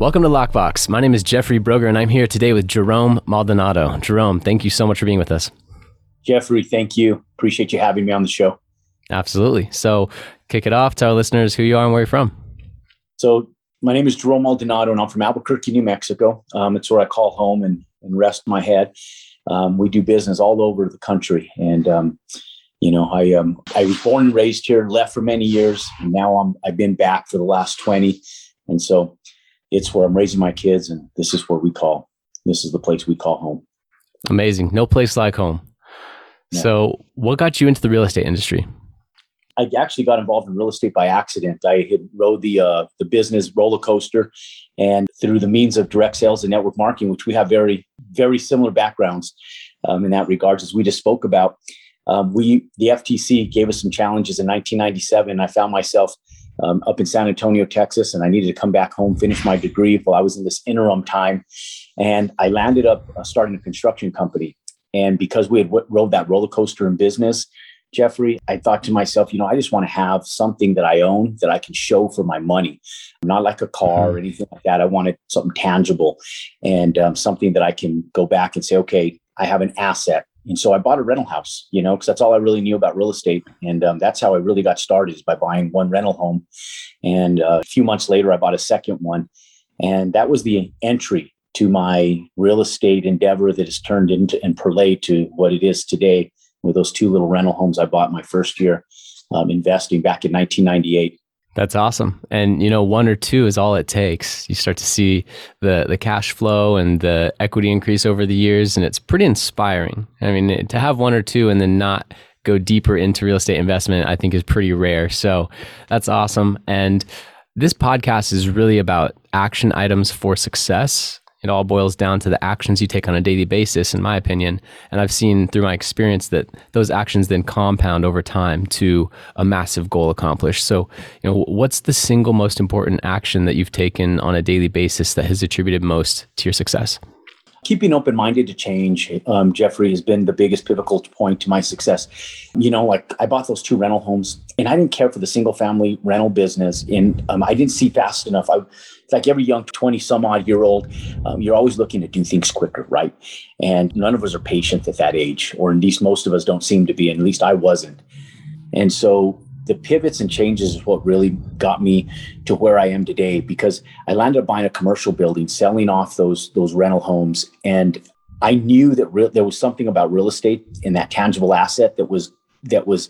Welcome to Lockbox. My name is Jeffrey Broger, and I'm here today with Jerome Maldonado. Jerome, thank you so much for being with us. Jeffrey, thank you. Appreciate you having me on the show. Absolutely. So, kick it off. Tell our listeners who you are and where you're from. So, my name is Jerome Maldonado, and I'm from Albuquerque, New Mexico. Um, it's where I call home and, and rest my head. Um, we do business all over the country, and um, you know, I um, I was born and raised here, left for many years, and now I'm I've been back for the last twenty, and so it's where I'm raising my kids, and this is where we call this is the place we call home. Amazing. No place like home. So, what got you into the real estate industry? I actually got involved in real estate by accident. I had rode the uh, the business roller coaster, and through the means of direct sales and network marketing, which we have very very similar backgrounds um, in that regards, as we just spoke about. Um, we the FTC gave us some challenges in 1997. I found myself um, up in San Antonio, Texas, and I needed to come back home, finish my degree while I was in this interim time. And I landed up uh, starting a construction company. And because we had w- rode that roller coaster in business, Jeffrey, I thought to myself, you know, I just want to have something that I own that I can show for my money, not like a car or mm-hmm. anything like that. I wanted something tangible and um, something that I can go back and say, okay, I have an asset and so I bought a rental house, you know, because that's all I really knew about real estate. And um, that's how I really got started is by buying one rental home. And uh, a few months later, I bought a second one. And that was the entry to my real estate endeavor that has turned into and perlayed to what it is today with those two little rental homes I bought my first year um, investing back in 1998. That's awesome. And you know, one or two is all it takes. You start to see the the cash flow and the equity increase over the years and it's pretty inspiring. I mean, to have one or two and then not go deeper into real estate investment, I think is pretty rare. So, that's awesome. And this podcast is really about action items for success it all boils down to the actions you take on a daily basis, in my opinion. And I've seen through my experience that those actions then compound over time to a massive goal accomplished. So, you know, what's the single most important action that you've taken on a daily basis that has attributed most to your success? Keeping open minded to change, um, Jeffrey, has been the biggest pivotal point to my success. You know, like I bought those two rental homes and I didn't care for the single family rental business. And um, I didn't see fast enough. I, like every young 20 some odd year old, um, you're always looking to do things quicker, right? And none of us are patient at that age, or at least most of us don't seem to be, and at least I wasn't. And so the pivots and changes is what really got me to where I am today because I landed up buying a commercial building, selling off those those rental homes, and I knew that re- there was something about real estate in that tangible asset that was that was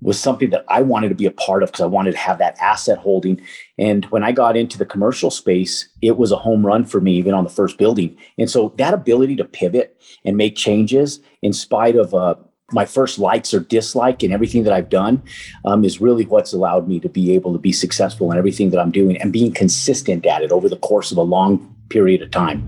was something that I wanted to be a part of because I wanted to have that asset holding. And when I got into the commercial space, it was a home run for me, even on the first building. And so that ability to pivot and make changes in spite of uh, my first likes or dislike and everything that I've done um, is really what's allowed me to be able to be successful in everything that I'm doing and being consistent at it over the course of a long period of time.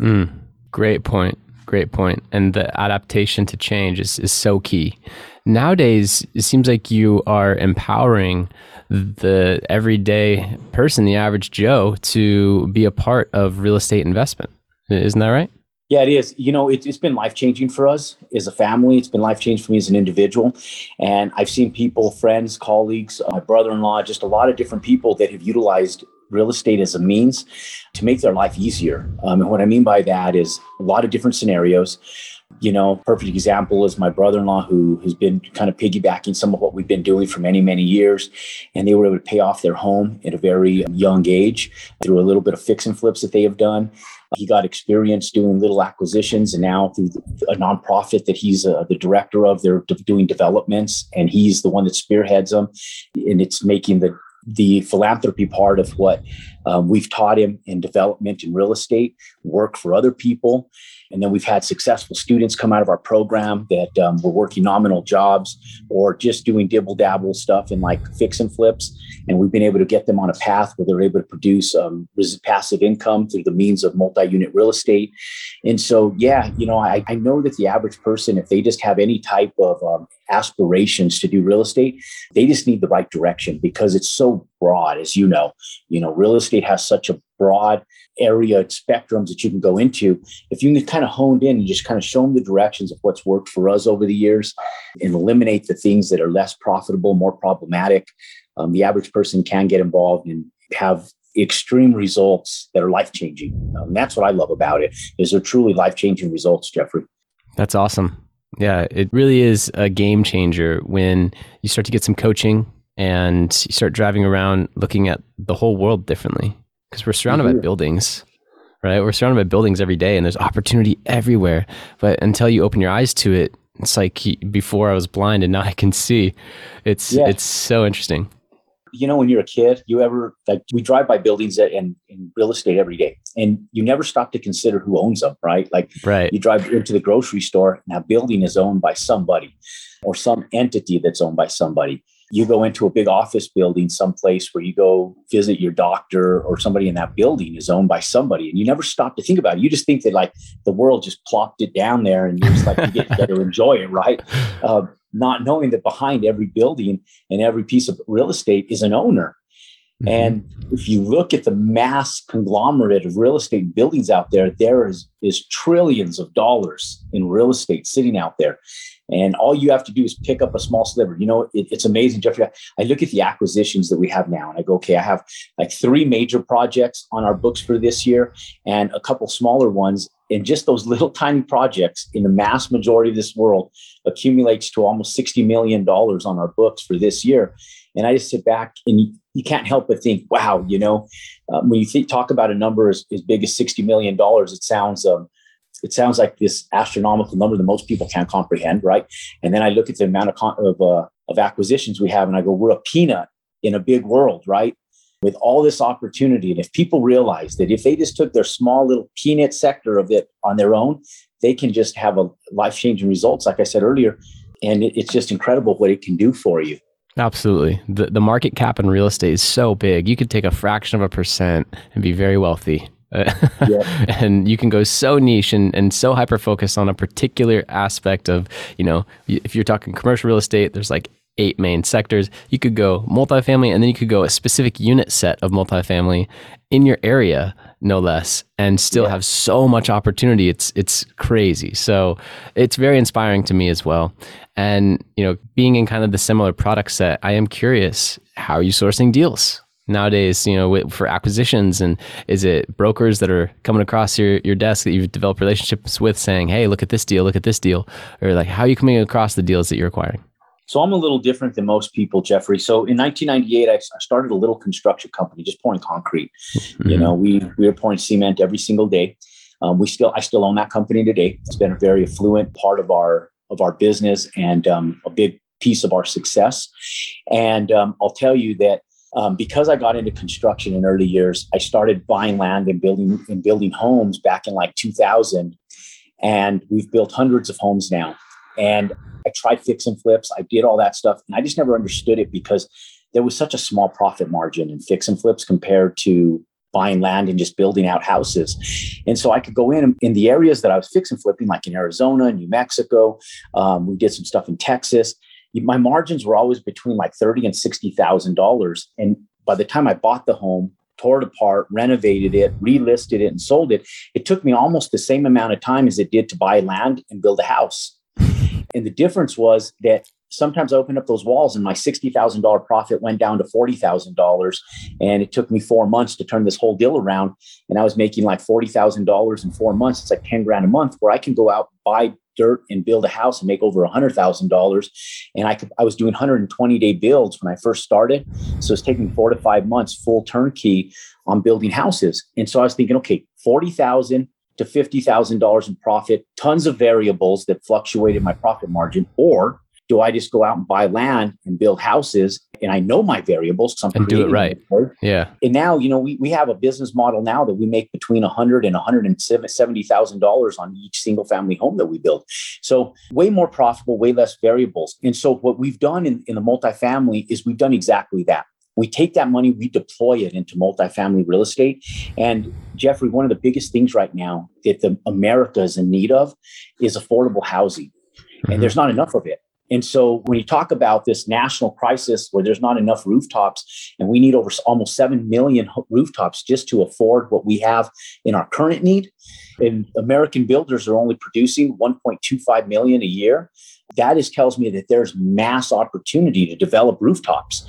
Mm, great point. Great point. And the adaptation to change is, is so key. Nowadays, it seems like you are empowering the everyday person, the average Joe, to be a part of real estate investment. Isn't that right? Yeah, it is. You know, it, it's been life changing for us as a family. It's been life changing for me as an individual. And I've seen people, friends, colleagues, my brother in law, just a lot of different people that have utilized real estate as a means to make their life easier. Um, and what I mean by that is a lot of different scenarios. You know, perfect example is my brother-in-law who has been kind of piggybacking some of what we've been doing for many, many years. And they were able to pay off their home at a very young age through a little bit of fix and flips that they have done. He got experience doing little acquisitions, and now through a nonprofit that he's uh, the director of, they're doing developments, and he's the one that spearheads them, and it's making the the philanthropy part of what um, we've taught him in development and real estate work for other people and then we've had successful students come out of our program that um, were working nominal jobs or just doing dibble dabble stuff in like fix and flips. And we've been able to get them on a path where they're able to produce um, passive income through the means of multi unit real estate. And so, yeah, you know, I, I know that the average person, if they just have any type of um, aspirations to do real estate, they just need the right direction because it's so broad, as you know. You know, real estate has such a broad area of spectrums that you can go into. If you can kind of honed in and just kind of show them the directions of what's worked for us over the years and eliminate the things that are less profitable, more problematic, um, the average person can get involved and have extreme results that are life changing. Um, that's what I love about it. Is they're truly life changing results, Jeffrey. That's awesome. Yeah, it really is a game changer when you start to get some coaching and you start driving around looking at the whole world differently because we're surrounded mm-hmm. by buildings, right? We're surrounded by buildings every day and there's opportunity everywhere. But until you open your eyes to it, it's like before I was blind and now I can see. It's yeah. it's so interesting. You know, when you're a kid, you ever like we drive by buildings and in real estate every day, and you never stop to consider who owns them, right? Like, right. you drive into the grocery store, and that building is owned by somebody, or some entity that's owned by somebody you go into a big office building someplace where you go visit your doctor or somebody in that building is owned by somebody and you never stop to think about it you just think that like the world just plopped it down there and you're just like you get to enjoy it right uh, not knowing that behind every building and every piece of real estate is an owner mm-hmm. and if you look at the mass conglomerate of real estate buildings out there, there is, is trillions of dollars in real estate sitting out there. And all you have to do is pick up a small sliver. You know, it, it's amazing, Jeffrey. I look at the acquisitions that we have now and I go, okay, I have like three major projects on our books for this year and a couple smaller ones. And just those little tiny projects in the mass majority of this world accumulates to almost $60 million on our books for this year. And I just sit back and you, you can't help but think, wow, you know, um, when you talk about a number as, as big as $60 million, it sounds um, it sounds like this astronomical number that most people can't comprehend, right? And then I look at the amount of con- of, uh, of acquisitions we have, and I go, we're a peanut in a big world, right? With all this opportunity, and if people realize that if they just took their small little peanut sector of it on their own, they can just have a life changing results, like I said earlier, and it, it's just incredible what it can do for you. Absolutely. The the market cap in real estate is so big. You could take a fraction of a percent and be very wealthy Uh, yeah. and you can go so niche and, and so hyper focused on a particular aspect of, you know, if you're talking commercial real estate, there's like eight main sectors. You could go multifamily and then you could go a specific unit set of multifamily in your area, no less, and still yeah. have so much opportunity. It's it's crazy. So it's very inspiring to me as well. And you know, being in kind of the similar product set, I am curious, how are you sourcing deals? Nowadays, you know, for acquisitions? And is it brokers that are coming across your, your desk that you've developed relationships with saying, hey, look at this deal, look at this deal? Or like, how are you coming across the deals that you're acquiring? So I'm a little different than most people, Jeffrey. So in 1998, I started a little construction company, just pouring concrete. Mm-hmm. You know, we we were pouring cement every single day. Um, we still, I still own that company today. It's been a very affluent part of our of our business and um, a big piece of our success. And um, I'll tell you that um, because I got into construction in early years, I started buying land and building and building homes back in like 2000, and we've built hundreds of homes now. And I tried fix and flips, I did all that stuff, and I just never understood it because there was such a small profit margin in fix and flips compared to buying land and just building out houses. And so I could go in in the areas that I was fix and flipping, like in Arizona, New Mexico. Um, we did some stuff in Texas my margins were always between like thirty and sixty thousand dollars. And by the time I bought the home, tore it apart, renovated it, relisted it, and sold it. It took me almost the same amount of time as it did to buy land and build a house. And the difference was that sometimes I opened up those walls and my $60,000 profit went down to $40,000. And it took me four months to turn this whole deal around. And I was making like $40,000 in four months. It's like 10 grand a month where I can go out, buy dirt and build a house and make over a $100,000. And I could, I was doing 120 day builds when I first started. So it's taking four to five months full turnkey on building houses. And so I was thinking, okay, 40,000 to $50,000 in profit, tons of variables that fluctuated my profit margin, or do I just go out and buy land and build houses? And I know my variables I'm and do it right. Yeah. And now, you know, we, we have a business model now that we make between 100 and 170 thousand dollars on each single family home that we build. So way more profitable, way less variables. And so what we've done in, in the multifamily is we've done exactly that. We take that money, we deploy it into multifamily real estate. And Jeffrey, one of the biggest things right now that the America is in need of is affordable housing. Mm-hmm. And there's not enough of it. And so when you talk about this national crisis where there's not enough rooftops and we need over almost 7 million rooftops just to afford what we have in our current need, and American builders are only producing 1.25 million a year, that is tells me that there's mass opportunity to develop rooftops.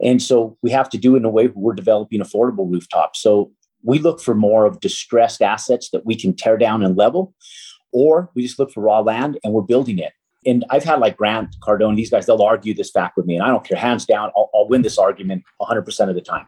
And so we have to do it in a way where we're developing affordable rooftops. So we look for more of distressed assets that we can tear down and level, or we just look for raw land and we're building it and I've had like Grant Cardone, these guys, they'll argue this fact with me, and I don't care, hands down, I'll, I'll win this argument 100% of the time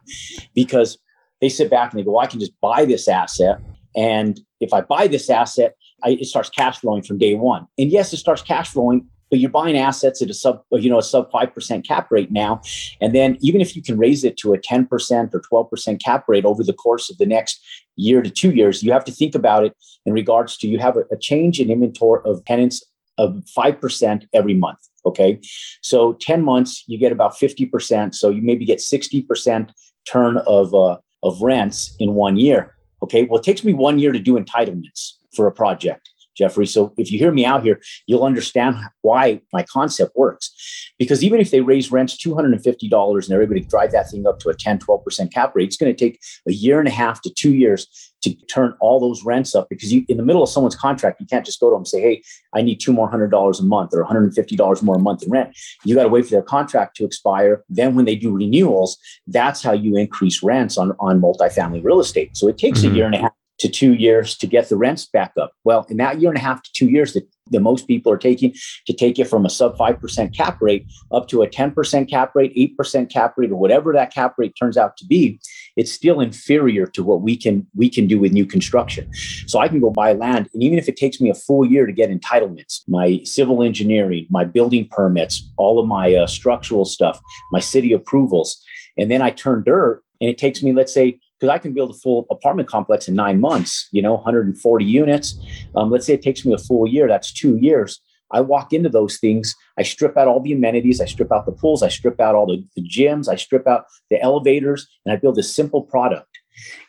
because they sit back and they go, well, I can just buy this asset. And if I buy this asset, I, it starts cash flowing from day one. And yes, it starts cash flowing, but you're buying assets at a sub, you know, a sub 5% cap rate now. And then even if you can raise it to a 10% or 12% cap rate over the course of the next year to two years, you have to think about it in regards to you have a, a change in inventory of tenants of 5% every month. Okay. So 10 months, you get about 50%. So you maybe get 60% turn of, uh, of rents in one year. Okay. Well, it takes me one year to do entitlements for a project. Jeffrey. So if you hear me out here, you'll understand why my concept works. Because even if they raise rents $250 and everybody drive that thing up to a 10, 12% cap rate, it's going to take a year and a half to two years to turn all those rents up because you in the middle of someone's contract, you can't just go to them and say, Hey, I need two more hundred dollars a month or $150 more a month in rent. You got to wait for their contract to expire. Then when they do renewals, that's how you increase rents on, on multifamily real estate. So it takes mm-hmm. a year and a half to two years to get the rents back up. Well, in that year and a half to two years that the most people are taking to take it from a sub 5% cap rate up to a 10% cap rate, 8% cap rate, or whatever that cap rate turns out to be, it's still inferior to what we can we can do with new construction. So I can go buy land, and even if it takes me a full year to get entitlements, my civil engineering, my building permits, all of my uh, structural stuff, my city approvals, and then I turn dirt, and it takes me, let's say, because I can build a full apartment complex in nine months, you know, 140 units. Um, let's say it takes me a full year, that's two years. I walk into those things, I strip out all the amenities, I strip out the pools, I strip out all the, the gyms, I strip out the elevators, and I build a simple product.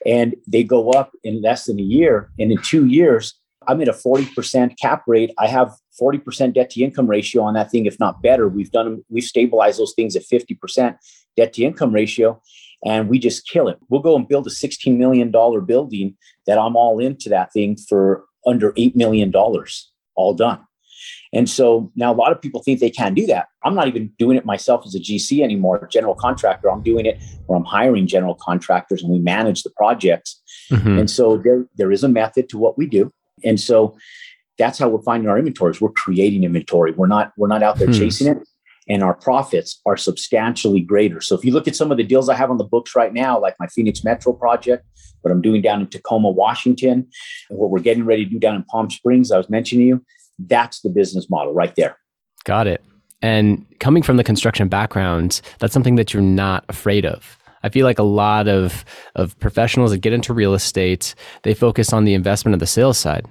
And they go up in less than a year. And in two years, I'm at a 40% cap rate. I have 40% debt to income ratio on that thing, if not better. We've done, we've stabilized those things at 50% debt to income ratio and we just kill it. We'll go and build a $16 million building that I'm all into that thing for under $8 million, all done. And so now a lot of people think they can't do that. I'm not even doing it myself as a GC anymore, general contractor. I'm doing it where I'm hiring general contractors and we manage the projects. Mm-hmm. And so there, there is a method to what we do. And so that's how we're finding our inventories. We're creating inventory. We're not, we're not out there hmm. chasing it and our profits are substantially greater. So if you look at some of the deals I have on the books right now, like my Phoenix Metro project, what I'm doing down in Tacoma, Washington, and what we're getting ready to do down in Palm Springs, I was mentioning you, that's the business model right there. Got it. And coming from the construction background, that's something that you're not afraid of. I feel like a lot of of professionals that get into real estate, they focus on the investment of the sales side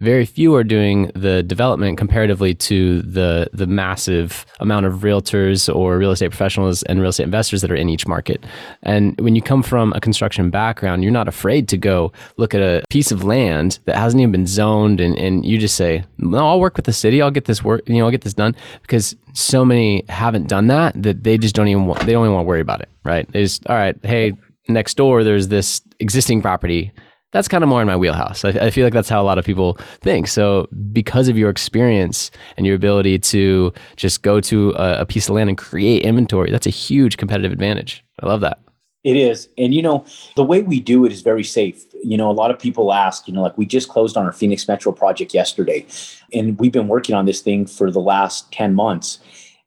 very few are doing the development comparatively to the the massive amount of realtors or real estate professionals and real estate investors that are in each market. And when you come from a construction background, you're not afraid to go look at a piece of land that hasn't even been zoned and, and you just say, No, I'll work with the city, I'll get this work, you know, I'll get this done. Because so many haven't done that that they just don't even want they don't even want to worry about it. Right. They just, all right, hey, next door there's this existing property that's kind of more in my wheelhouse. I, I, feel like that's how a lot of people think. So, because of your experience and your ability to just go to a, a, piece of land and create inventory, that's a huge competitive advantage. I love that. It is. And, you know, the way we do it is very safe. You know, a lot of people ask, you know, like we just closed on our Phoenix Metro project yesterday, and we've been working on this thing for the last 10 months.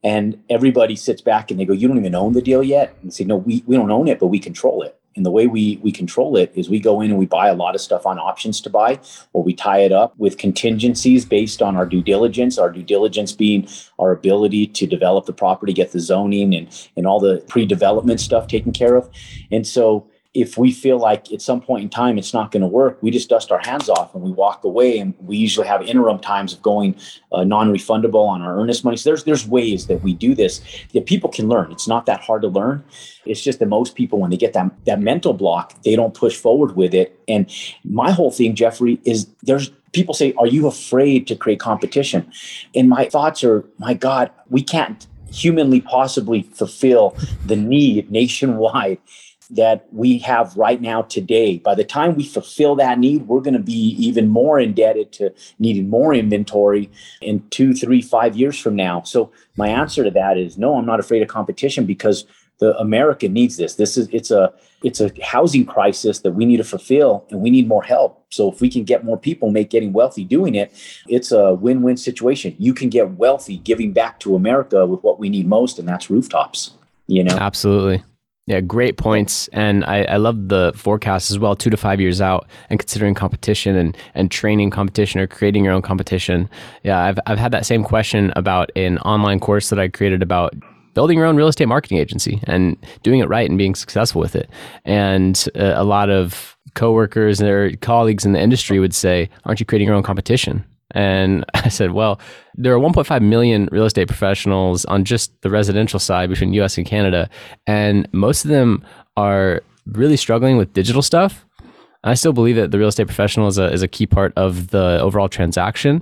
And everybody sits back and they go, You don't even own the deal yet? And say, No, we, we don't own it, but we control it. And the way we we control it is we go in and we buy a lot of stuff on options to buy, or we tie it up with contingencies based on our due diligence. Our due diligence being our ability to develop the property, get the zoning and and all the pre-development stuff taken care of. And so if we feel like at some point in time it's not going to work, we just dust our hands off and we walk away. And we usually have interim times of going uh, non-refundable on our earnest money. So there's there's ways that we do this that people can learn. It's not that hard to learn. It's just that most people, when they get that that mental block, they don't push forward with it. And my whole thing, Jeffrey, is there's people say, "Are you afraid to create competition?" And my thoughts are, "My God, we can't." humanly possibly fulfill the need nationwide that we have right now today. By the time we fulfill that need, we're going to be even more indebted to needing more inventory in two, three, five years from now. So my answer to that is no, I'm not afraid of competition because the America needs this. This is it's a it's a housing crisis that we need to fulfill and we need more help. So if we can get more people make getting wealthy doing it, it's a win-win situation. You can get wealthy giving back to America with what we need most, and that's rooftops. You know? Absolutely. Yeah, great points. And I, I love the forecast as well, two to five years out and considering competition and, and training competition or creating your own competition. Yeah, I've, I've had that same question about an online course that I created about building your own real estate marketing agency and doing it right and being successful with it. And uh, a lot of coworkers and their colleagues in the industry would say, Aren't you creating your own competition? And I said, well, there are 1.5 million real estate professionals on just the residential side between US and Canada. And most of them are really struggling with digital stuff. I still believe that the real estate professional is a, is a key part of the overall transaction.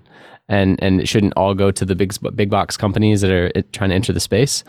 And, and it shouldn't all go to the big, big box companies that are eh, trying to enter the space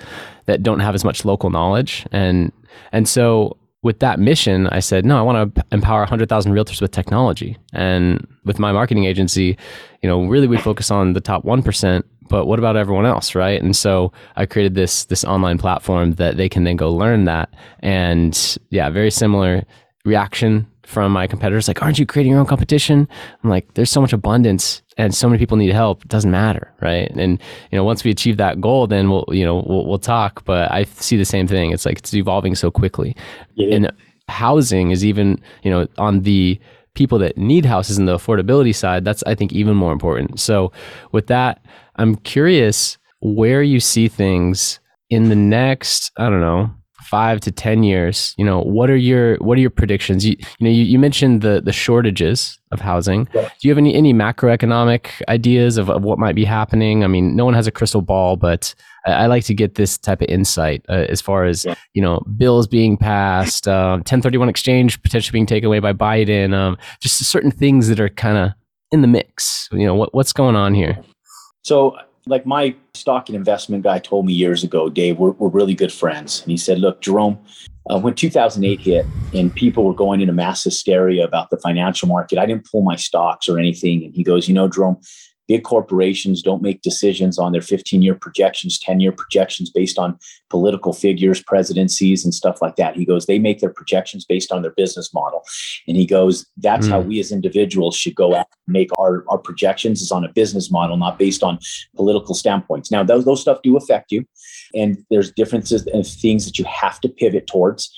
that don't have as much local knowledge. And, and so with that mission, I said, no, I want to empower 100,000 realtors with technology. And with my marketing agency, you know, really we focus on the top 1%, but what about everyone else, right? And so I created this this online platform that they can then go learn that. And yeah, very similar reaction from my competitors like aren't you creating your own competition? I'm like there's so much abundance and so many people need help. It doesn't matter right? And you know once we achieve that goal then we'll you know we'll, we'll talk. But i see the same thing. It's like it's evolving so quickly. Yeah. and housing is even you know on the people that need houses and the affordability side that's i think even more important. So with that i'm curious where you see things in the next i don't know five to ten years, you know, what are your what are your predictions? You, you know, you, you mentioned the the shortages of housing. Yeah. Do you have any any macroeconomic ideas of, of what might be happening? I mean, no one has a crystal ball, but I, I like to get this type of insight uh, as far as yeah. you know bills being passed, uh, 1031 exchange potentially being taken away by Biden, um, just certain things that are kind of in the mix. You know, what what's going on here? So like my stock and investment guy told me years ago, Dave, we're, we're really good friends. And he said, look, Jerome, uh, when 2008 hit and people were going into mass hysteria about the financial market, I didn't pull my stocks or anything. And he goes, you know, Jerome, big corporations don't make decisions on their 15 year projections, 10 year projections based on political figures, presidencies, and stuff like that. He goes, they make their projections based on their business model. And he goes, that's mm. how we as individuals should go out and make our, our projections is on a business model, not based on political standpoints. Now, those, those stuff do affect you. And there's differences and things that you have to pivot towards.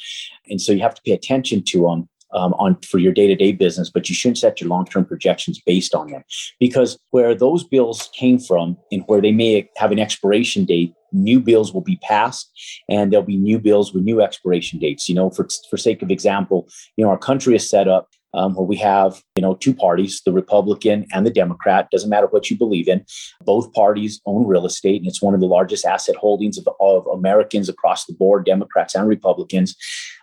And so you have to pay attention to them um, on for your day-to-day business but you shouldn't set your long-term projections based on them. Because where those bills came from and where they may have an expiration date new bills will be passed and there'll be new bills with new expiration dates you know for for sake of example you know our country is set up um, where we have you know two parties the republican and the democrat doesn't matter what you believe in. Both parties own real estate and it's one of the largest asset holdings of, of americans across the board democrats and republicans.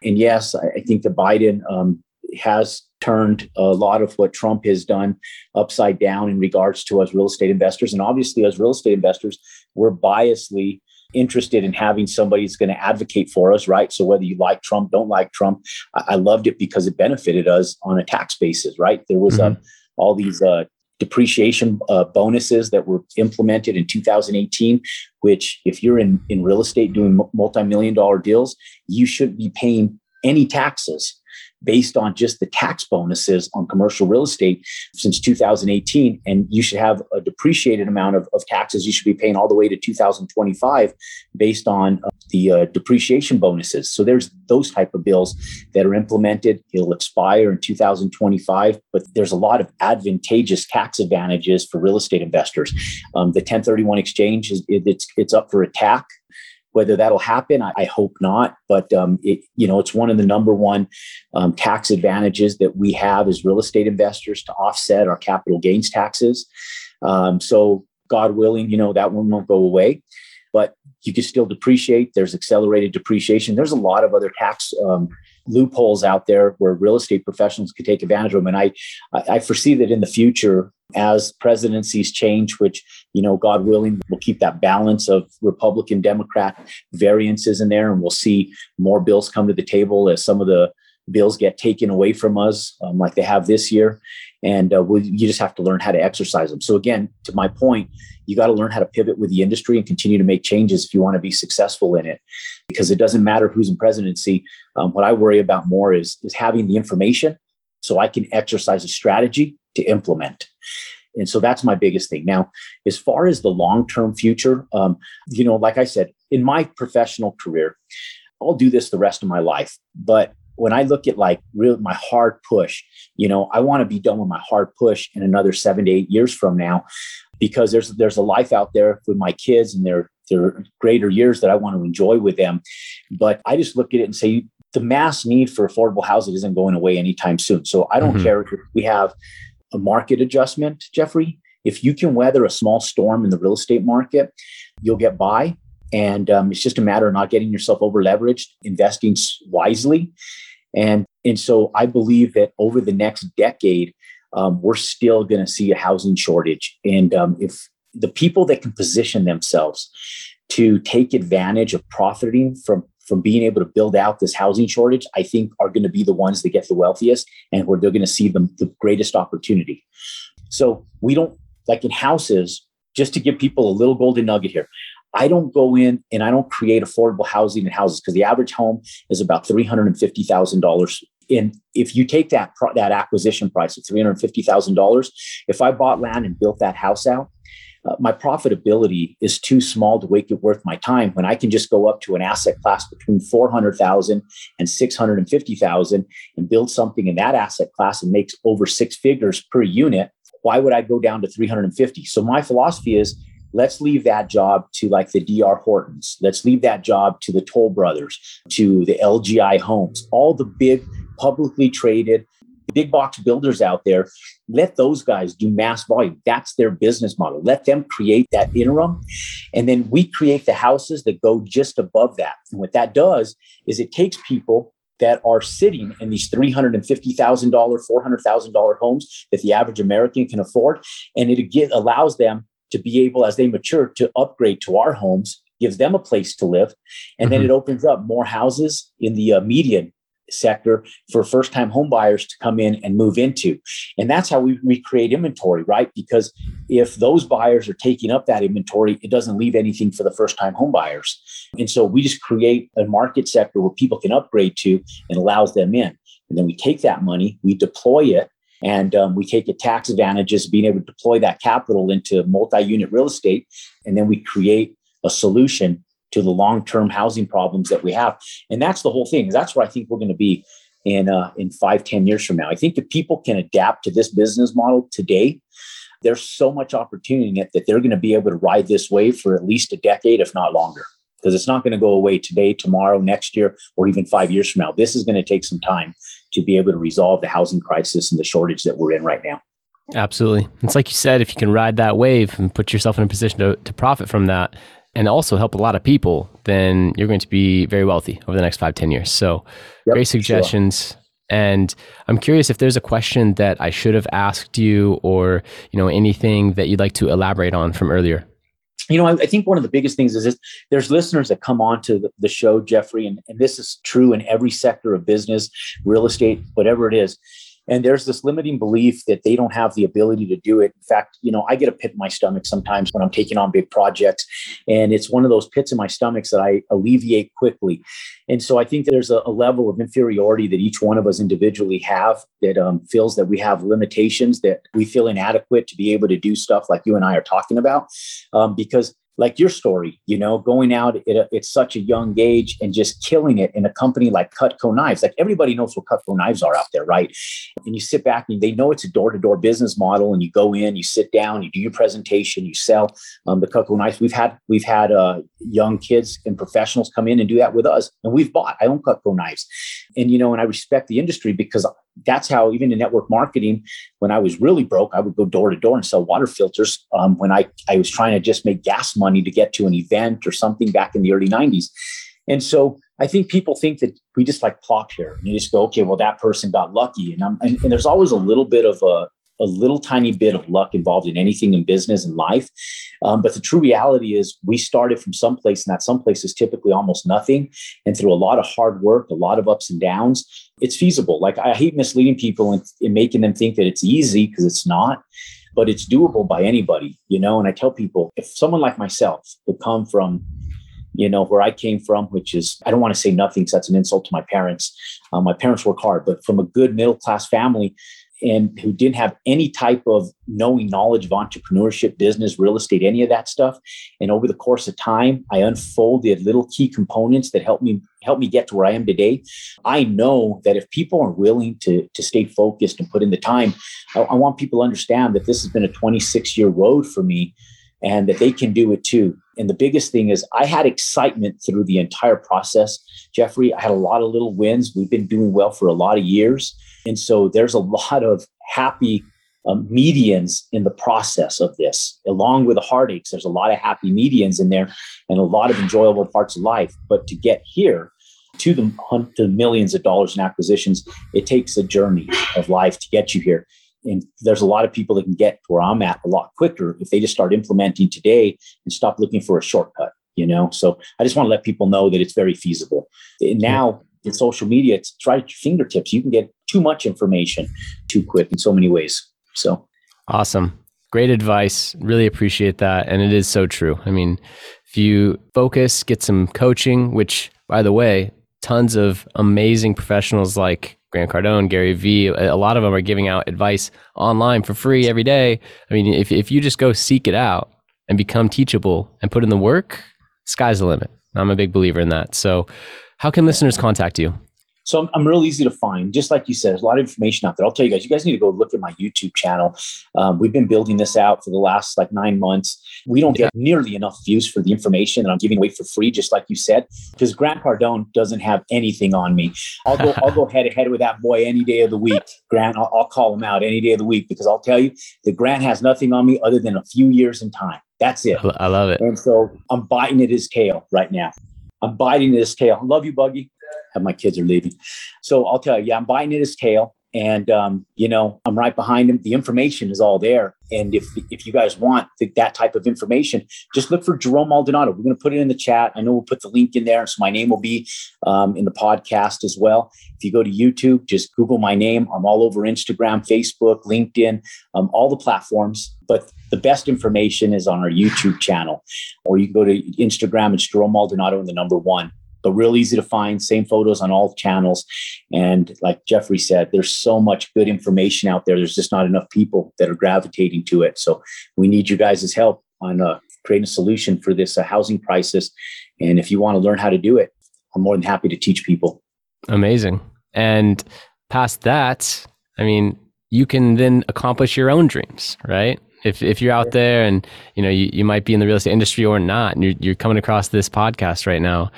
And yes i, I think the biden um, has turned a lot of what trump has done upside down in regards to us real estate investors. And obviously as real estate investors we're biasly interested in having somebody who's going to advocate for us, right? So whether you like Trump, don't like Trump, I, I loved it because it benefited us on a tax basis, right? There was um, mm-hmm. all these uh, depreciation uh, bonuses that were implemented in 2018 which if you're in, in real estate doing multi-million dollar deals you shouldn't be paying any taxes based on just the tax bonuses on commercial real estate since 2018. And you should have a depreciated amount of, of taxes you should be paying all the way to 2025 based on uh, the uh, depreciation bonuses. So there's those type of bills that are implemented. It'll expire in 2025, but there's a lot of advantageous tax advantages for real estate investors. Um, the 1031 exchange is it, it's it's up for attack whether that'll happen, I, I hope not. But um, it, you know, it's one of the number one um, tax advantages that we have as real estate investors to offset our capital gains taxes. Um, so, God willing, you know, that one won't go away. But you can still depreciate. There's accelerated depreciation. There's a lot of other tax um, loopholes out there where real estate professionals could take advantage of them. And I, I foresee that in the future, as presidencies change, which, you know, God willing, we'll keep that balance of Republican, Democrat variances in there. And we'll see more bills come to the table as some of the bills get taken away from us, um, like they have this year. And uh, you just have to learn how to exercise them. So, again, to my point, you got to learn how to pivot with the industry and continue to make changes if you want to be successful in it. Because it doesn't matter who's in presidency um, what i worry about more is is having the information so i can exercise a strategy to implement. And so that's my biggest thing. Now as far as the long-term future um, you know like i said in my professional career i'll do this the rest of my life but when I look at like real my hard push, you know, I want to be done with my hard push in another seven to eight years from now because there's there's a life out there with my kids and their their greater years that I want to enjoy with them. But I just look at it and say the mass need for affordable housing isn't going away anytime soon. So I don't mm-hmm. care if we have a market adjustment, Jeffrey. If you can weather a small storm in the real estate market, you'll get by. And um, it's just a matter of not getting yourself over leveraged, investing wisely. And, and so I believe that over the next decade, um, we're still going to see a housing shortage. And um, if the people that can position themselves to take advantage of profiting from from being able to build out this housing shortage, I think are going to be the ones that get the wealthiest and where they're going to see them the greatest opportunity. So we don't like in houses, just to give people a little golden nugget here. I don't go in and I don't create affordable housing and houses because the average home is about $350,000 and if you take that that acquisition price of three hundred fifty thousand dollars, if I bought land and built that house out, uh, my profitability is too small to make it worth my time when I can just go up to an asset class between 400,000 and 650,000 and build something in that asset class and makes over six figures per unit. Why would I go down to 350? So my philosophy is let's leave that job to like the DR Hortons. Let's leave that job to the Toll Brothers, to the LGI Homes, all the big publicly traded big box builders out there let those guys do mass volume that's their business model let them create that interim and then we create the houses that go just above that and what that does is it takes people that are sitting in these $350,000, $400,000 homes that the average American can afford. And it allows them to be able, as they mature, to upgrade to our homes, gives them a place to live. And mm-hmm. then it opens up more houses in the uh, median sector for first time home buyers to come in and move into. And that's how we, we create inventory, right? Because if those buyers are taking up that inventory, it doesn't leave anything for the first time home buyers. And so we just create a market sector where people can upgrade to and allows them in. And then we take that money, we deploy it, and um, we take a tax advantages being able to deploy that capital into multi-unit real estate. And then we create a solution to the long-term housing problems that we have. And that's the whole thing. That's where I think we're going to be in uh, in five, ten years from now. I think if people can adapt to this business model today, there's so much opportunity in it that they're going to be able to ride this wave for at least a decade, if not longer. Because it's not going to go away today, tomorrow, next year, or even five years from now. This is going to take some time to be able to resolve the housing crisis and the shortage that we're in right now. Absolutely. It's like you said, if you can ride that wave and put yourself in a position to, to profit from that, and also help a lot of people, then you're going to be very wealthy over the next five, ten years. So yep, great suggestions. Sure. And I'm curious if there's a question that I should have asked you or, you know, anything that you'd like to elaborate on from earlier. You know, I, I, think one of the biggest things is this, there's listeners that come on to the, the show, Jeffrey, and, and this is true in every sector of business, real estate, whatever it is and there's this limiting belief that they don't have the ability to do it. In fact you know i get a pit in my stomach sometimes when i'm taking on big projects and it's one of those pits in my stomachs that i alleviate quickly. And so i think there's a, a level of inferiority that each one of us individually have that um, feels that we have limitations that we feel inadequate to be able to do stuff like you and i are talking about um, because like your story, you know, going out at, a, at such a young age and just killing it in a company like Cutco Knives. Like everybody knows what Cutco Knives are out there, right? And you sit back and they know it's a door to door business model. And you go in, you sit down, you do your presentation, you sell um, the Cutco Knives. We've had we've had uh, young kids and professionals come in and do that with us, and we've bought. I own Cutco Knives, and you know, and I respect the industry because that's how even in network marketing when i was really broke i would go door to door and sell water filters um, when I, I was trying to just make gas money to get to an event or something back in the early 90s and so i think people think that we just like plop here. And you just go okay well that person got lucky. And, I'm, and, and there's always a little bit of a, a little tiny bit of luck involved in anything in business and life. Um, but the true reality is we started from someplace, and that someplace is typically almost nothing. And through a lot of hard work, a lot of ups and downs, it's feasible. Like I hate misleading people and, and making them think that it's easy because it's not but it's doable by anybody, you know. And I tell people if someone like myself would come from, you know, where I came from, which is, I don't want to say nothing because that's an insult to my parents. Um, my parents work hard, but from a good middle class family, and who didn't have any type of knowing knowledge of entrepreneurship, business, real estate, any of that stuff. And over the course of time, I unfolded little key components that helped me help me get to where I am today. I know that if people are willing to, to stay focused and put in the time, I, I want people to understand that this has been a 26 year road for me and that they can do it too. And the biggest thing is I had excitement through the entire process. Jeffrey, I had a lot of little wins. We've been doing well for a lot of years. And so there's a lot of happy um, medians in the process of this, along with the heartaches. There's a lot of happy medians in there and a lot of enjoyable parts of life. But to get here, to the, to the millions of dollars in acquisitions, it takes a journey of life to get you here. And there's a lot of people that can get to where I'm at a lot quicker if they just start implementing today and stop looking for a shortcut, you know? So I just want to let people know that it's very feasible. And now in social media, it's right at your fingertips. You can get too much information too quick in so many ways. So awesome. Great advice. Really appreciate that. And it is so true. I mean, if you focus, get some coaching, which, by the way, tons of amazing professionals like Grant Cardone, Gary Vee, a lot of them are giving out advice online for free every day. I mean, if, if you just go seek it out and become teachable and put in the work, sky's the limit. I'm a big believer in that. So, how can listeners contact you? So I'm, I'm real easy to find. Just like you said, there's a lot of information out there. I'll tell you guys, you guys need to go look at my YouTube channel. Um, we've been building this out for the last like nine months. We don't get nearly enough views for the information that I'm giving away for free, just like you said, because Grant Cardone doesn't have anything on me. I'll go, I'll go head to head with that boy any day of the week. Grant, I'll, I'll call him out any day of the week because I'll tell you that Grant has nothing on me other than a few years in time. That's it. I love it. And so I'm biting at his tail right now. I'm biting at his tail. Love you, Buggy my kids are leaving. So I'll tell you, yeah, I'm buying at his tail. And um, you know, I'm right behind him. The information is all there. And if if you guys want the, that type of information, just look for Jerome Maldonado. We're going to put it in the chat. I know we'll put the link in there, so my name will be um, in the podcast as well. If you go to YouTube, just Google my name. I'm all over Instagram, Facebook, LinkedIn, um, all the platforms. But the best information is on our YouTube channel, or you can go to Instagram. It's Jerome Maldonado and the number one real easy to find. Same photos on all channels. And like Jeffrey said, there's so much good information out there. There's just not enough people that are gravitating to it. So we need you guys' help on uh, creating a solution for this uh, housing crisis. And if you want to learn how to do it, I'm more than happy to teach people. Amazing. And past that, I mean, you can then accomplish your own dreams, right? If, if you're out there and you know you, you might be in the real estate industry or not and you're, you're coming across this podcast right now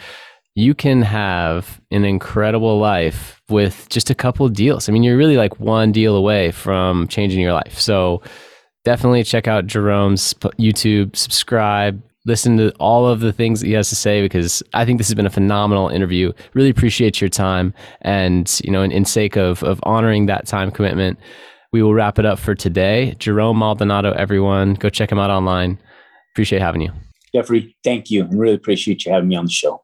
you can have an incredible life with just a couple deals. I mean, you're really like one deal away from changing your life. So definitely check out Jerome's YouTube, subscribe, listen to all of the things that he has to say because I think this has been a phenomenal interview. Really appreciate your time. And, you know, in, in sake of, of honoring that time commitment, we will wrap it up for today. Jerome Maldonado, everyone, go check him out online. Appreciate having you. Jeffrey, thank you. and really appreciate you having me on the show.